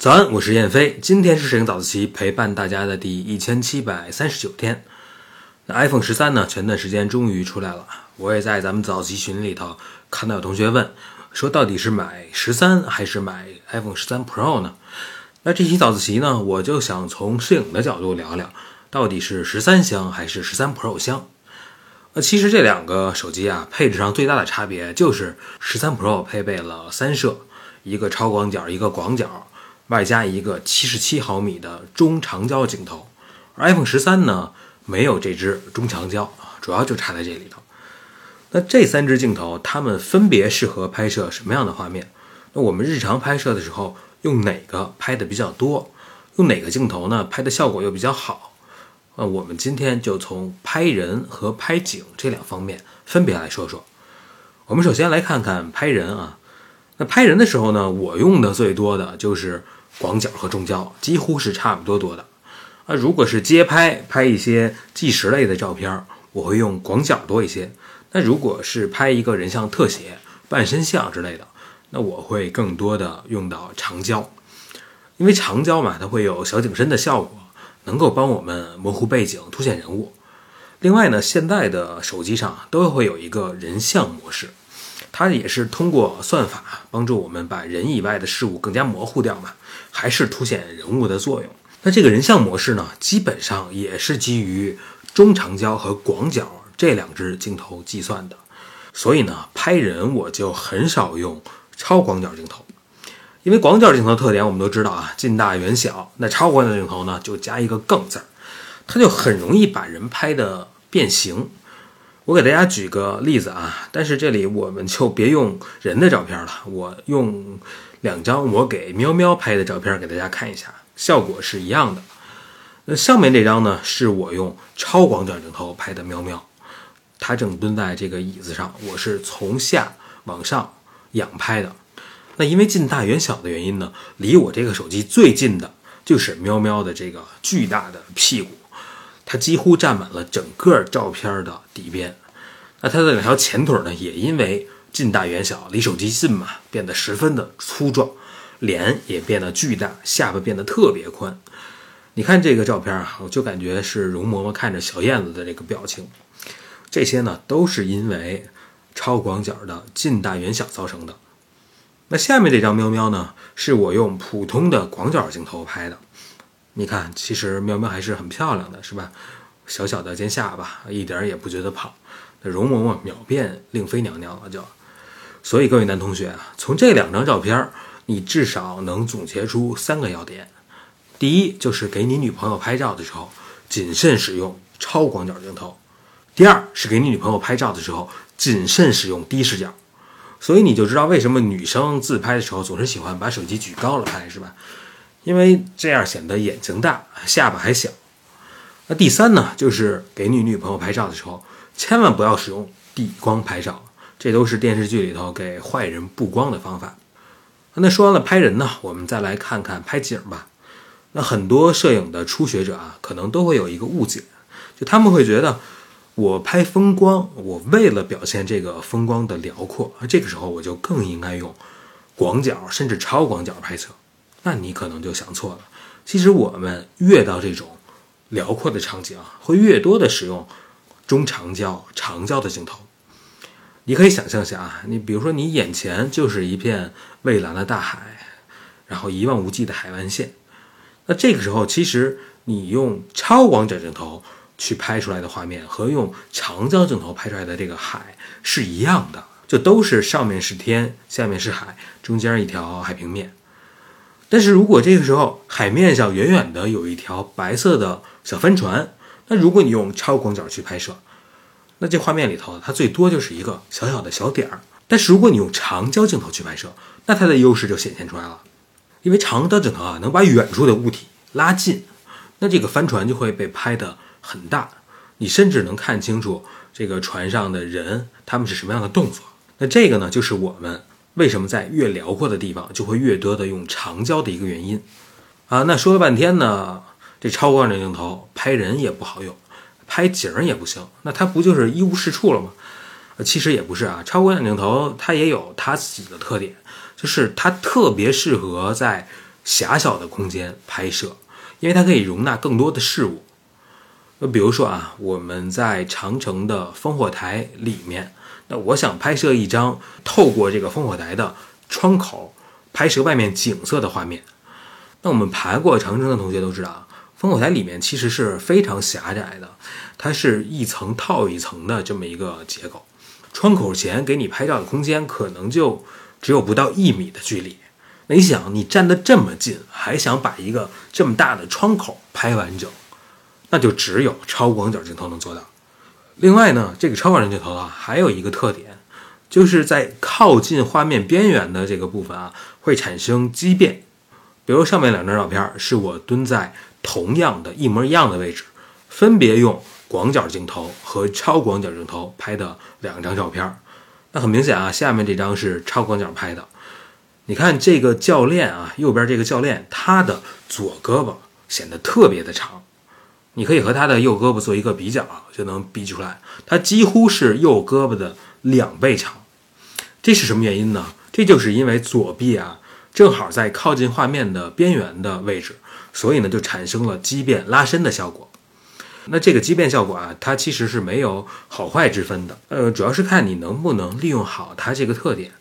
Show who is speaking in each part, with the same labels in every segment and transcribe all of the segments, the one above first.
Speaker 1: 早安，我是燕飞，今天是摄影早自习陪伴大家的第一千七百三十九天。那 iPhone 十三呢？前段时间终于出来了，我也在咱们早自习群里头看到有同学问，说到底是买十三还是买 iPhone 十三 Pro 呢？那这期早自习呢，我就想从摄影的角度聊聊，到底是十三香还是十三 Pro 香？呃，其实这两个手机啊，配置上最大的差别就是十三 Pro 配备了三摄，一个超广角，一个广角。外加一个七十七毫米的中长焦镜头，而 iPhone 十三呢没有这支中长焦啊，主要就差在这里头。那这三支镜头，它们分别适合拍摄什么样的画面？那我们日常拍摄的时候用哪个拍的比较多？用哪个镜头呢？拍的效果又比较好？呃，我们今天就从拍人和拍景这两方面分别来说说。我们首先来看看拍人啊，那拍人的时候呢，我用的最多的就是。广角和中焦几乎是差不多多的，啊，如果是街拍拍一些纪实类的照片，我会用广角多一些。那如果是拍一个人像特写、半身像之类的，那我会更多的用到长焦，因为长焦嘛，它会有小景深的效果，能够帮我们模糊背景、凸显人物。另外呢，现在的手机上都会有一个人像模式。它也是通过算法帮助我们把人以外的事物更加模糊掉嘛，还是凸显人物的作用。那这个人像模式呢，基本上也是基于中长焦和广角这两支镜头计算的。所以呢，拍人我就很少用超广角镜头，因为广角镜头特点我们都知道啊，近大远小。那超广角镜头呢，就加一个更字儿，它就很容易把人拍的变形。我给大家举个例子啊，但是这里我们就别用人的照片了，我用两张我给喵喵拍的照片给大家看一下，效果是一样的。那上面这张呢，是我用超广角镜头拍的喵喵，它正蹲在这个椅子上，我是从下往上仰拍的。那因为近大远小的原因呢，离我这个手机最近的就是喵喵的这个巨大的屁股。它几乎占满了整个照片的底边，那它的两条前腿呢，也因为近大远小，离手机近嘛，变得十分的粗壮，脸也变得巨大，下巴变得特别宽。你看这个照片啊，我就感觉是容嬷嬷看着小燕子的这个表情。这些呢，都是因为超广角的近大远小造成的。那下面这张喵喵呢，是我用普通的广角镜头拍的。你看，其实喵喵还是很漂亮的，是吧？小小的尖下巴，一点也不觉得胖。那容嬷嬷秒变令妃娘娘了，就。所以各位男同学啊，从这两张照片，你至少能总结出三个要点：第一，就是给你女朋友拍照的时候，谨慎使用超广角镜头；第二，是给你女朋友拍照的时候，谨慎使用低视角。所以你就知道为什么女生自拍的时候总是喜欢把手机举高了拍，是吧？因为这样显得眼睛大，下巴还小。那第三呢，就是给你女朋友拍照的时候，千万不要使用底光拍照，这都是电视剧里头给坏人布光的方法。那说完了拍人呢，我们再来看看拍景吧。那很多摄影的初学者啊，可能都会有一个误解，就他们会觉得，我拍风光，我为了表现这个风光的辽阔，这个时候我就更应该用广角甚至超广角拍摄。那你可能就想错了。其实我们越到这种辽阔的场景啊，会越多的使用中长焦、长焦的镜头。你可以想象一下啊，你比如说你眼前就是一片蔚蓝的大海，然后一望无际的海岸线。那这个时候，其实你用超广角镜头去拍出来的画面，和用长焦镜头拍出来的这个海是一样的，就都是上面是天，下面是海，中间一条海平面。但是如果这个时候海面上远远的有一条白色的小帆船，那如果你用超广角去拍摄，那这画面里头它最多就是一个小小的小点儿。但是如果你用长焦镜头去拍摄，那它的优势就显现出来了，因为长焦镜头啊能把远处的物体拉近，那这个帆船就会被拍得很大，你甚至能看清楚这个船上的人他们是什么样的动作。那这个呢就是我们。为什么在越辽阔的地方就会越多的用长焦的一个原因啊？那说了半天呢，这超广角镜头拍人也不好用，拍景儿也不行，那它不就是一无是处了吗？其实也不是啊，超广角镜头它也有它自己的特点，就是它特别适合在狭小的空间拍摄，因为它可以容纳更多的事物。那比如说啊，我们在长城的烽火台里面，那我想拍摄一张透过这个烽火台的窗口拍摄外面景色的画面。那我们爬过长城的同学都知道啊，烽火台里面其实是非常狭窄的，它是一层套一层的这么一个结构。窗口前给你拍照的空间可能就只有不到一米的距离。那你想，你站得这么近，还想把一个这么大的窗口拍完整？那就只有超广角镜头能做到。另外呢，这个超广角镜头啊，还有一个特点，就是在靠近画面边缘的这个部分啊，会产生畸变。比如上面两张照片是我蹲在同样的一模一样的位置，分别用广角镜头和超广角镜头拍的两张照片。那很明显啊，下面这张是超广角拍的。你看这个教练啊，右边这个教练，他的左胳膊显得特别的长。你可以和他的右胳膊做一个比较，就能比出来，他几乎是右胳膊的两倍长。这是什么原因呢？这就是因为左臂啊正好在靠近画面的边缘的位置，所以呢就产生了畸变拉伸的效果。那这个畸变效果啊，它其实是没有好坏之分的，呃，主要是看你能不能利用好它这个特点。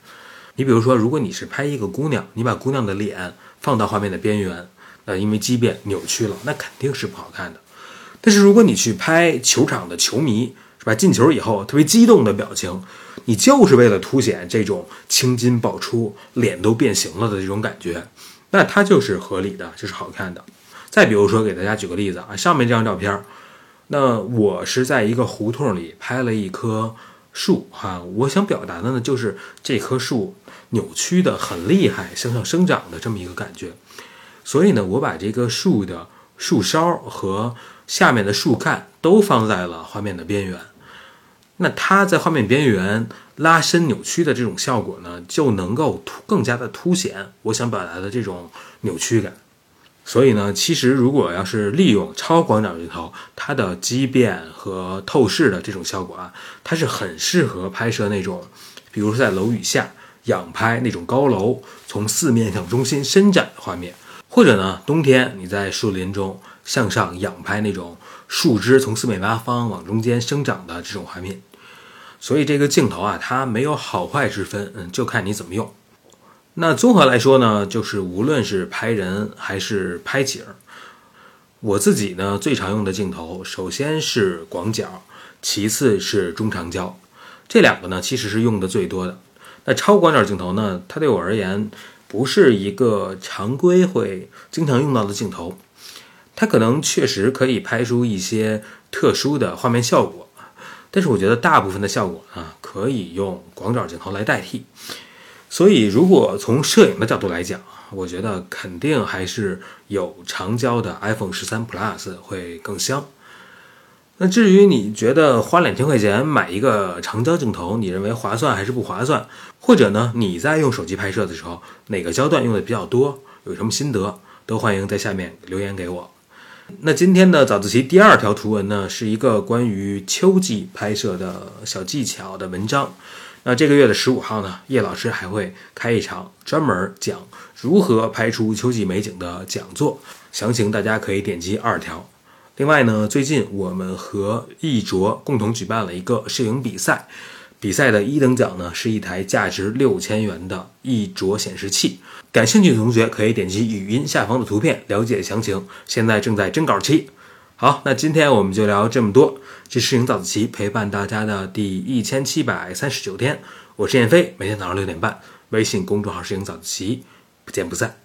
Speaker 1: 你比如说，如果你是拍一个姑娘，你把姑娘的脸放到画面的边缘，那因为畸变扭曲了，那肯定是不好看的。但是如果你去拍球场的球迷，是吧？进球以后特别激动的表情，你就是为了凸显这种青筋爆出、脸都变形了的这种感觉，那它就是合理的，就是好看的。再比如说，给大家举个例子啊，上面这张照片，那我是在一个胡同里拍了一棵树，哈，我想表达的呢就是这棵树扭曲的很厉害，向上生长的这么一个感觉。所以呢，我把这个树的树梢和下面的树干都放在了画面的边缘，那它在画面边缘拉伸扭曲的这种效果呢，就能够突更加的凸显我想表达的这种扭曲感。所以呢，其实如果要是利用超广角镜头，它的畸变和透视的这种效果啊，它是很适合拍摄那种，比如说在楼宇下仰拍那种高楼从四面向中心伸展的画面，或者呢，冬天你在树林中。向上仰拍那种树枝从四面八方往中间生长的这种画面，所以这个镜头啊，它没有好坏之分，嗯，就看你怎么用。那综合来说呢，就是无论是拍人还是拍景儿，我自己呢最常用的镜头，首先是广角，其次是中长焦，这两个呢其实是用的最多的。那超广角镜头呢，它对我而言不是一个常规会经常用到的镜头。它可能确实可以拍出一些特殊的画面效果，但是我觉得大部分的效果啊，可以用广角镜头来代替。所以，如果从摄影的角度来讲，我觉得肯定还是有长焦的 iPhone 十三 Plus 会更香。那至于你觉得花两千块钱买一个长焦镜头，你认为划算还是不划算？或者呢，你在用手机拍摄的时候，哪个焦段用的比较多？有什么心得？都欢迎在下面留言给我。那今天的早自习第二条图文呢，是一个关于秋季拍摄的小技巧的文章。那这个月的十五号呢，叶老师还会开一场专门讲如何拍出秋季美景的讲座，详情大家可以点击二条。另外呢，最近我们和艺卓共同举办了一个摄影比赛。比赛的一等奖呢，是一台价值六千元的一卓显示器。感兴趣的同学可以点击语音下方的图片了解详情。现在正在征稿期。好，那今天我们就聊这么多。这是影早自习陪伴大家的第一千七百三十九天，我是燕飞，每天早上六点半，微信公众号是影早自习，不见不散。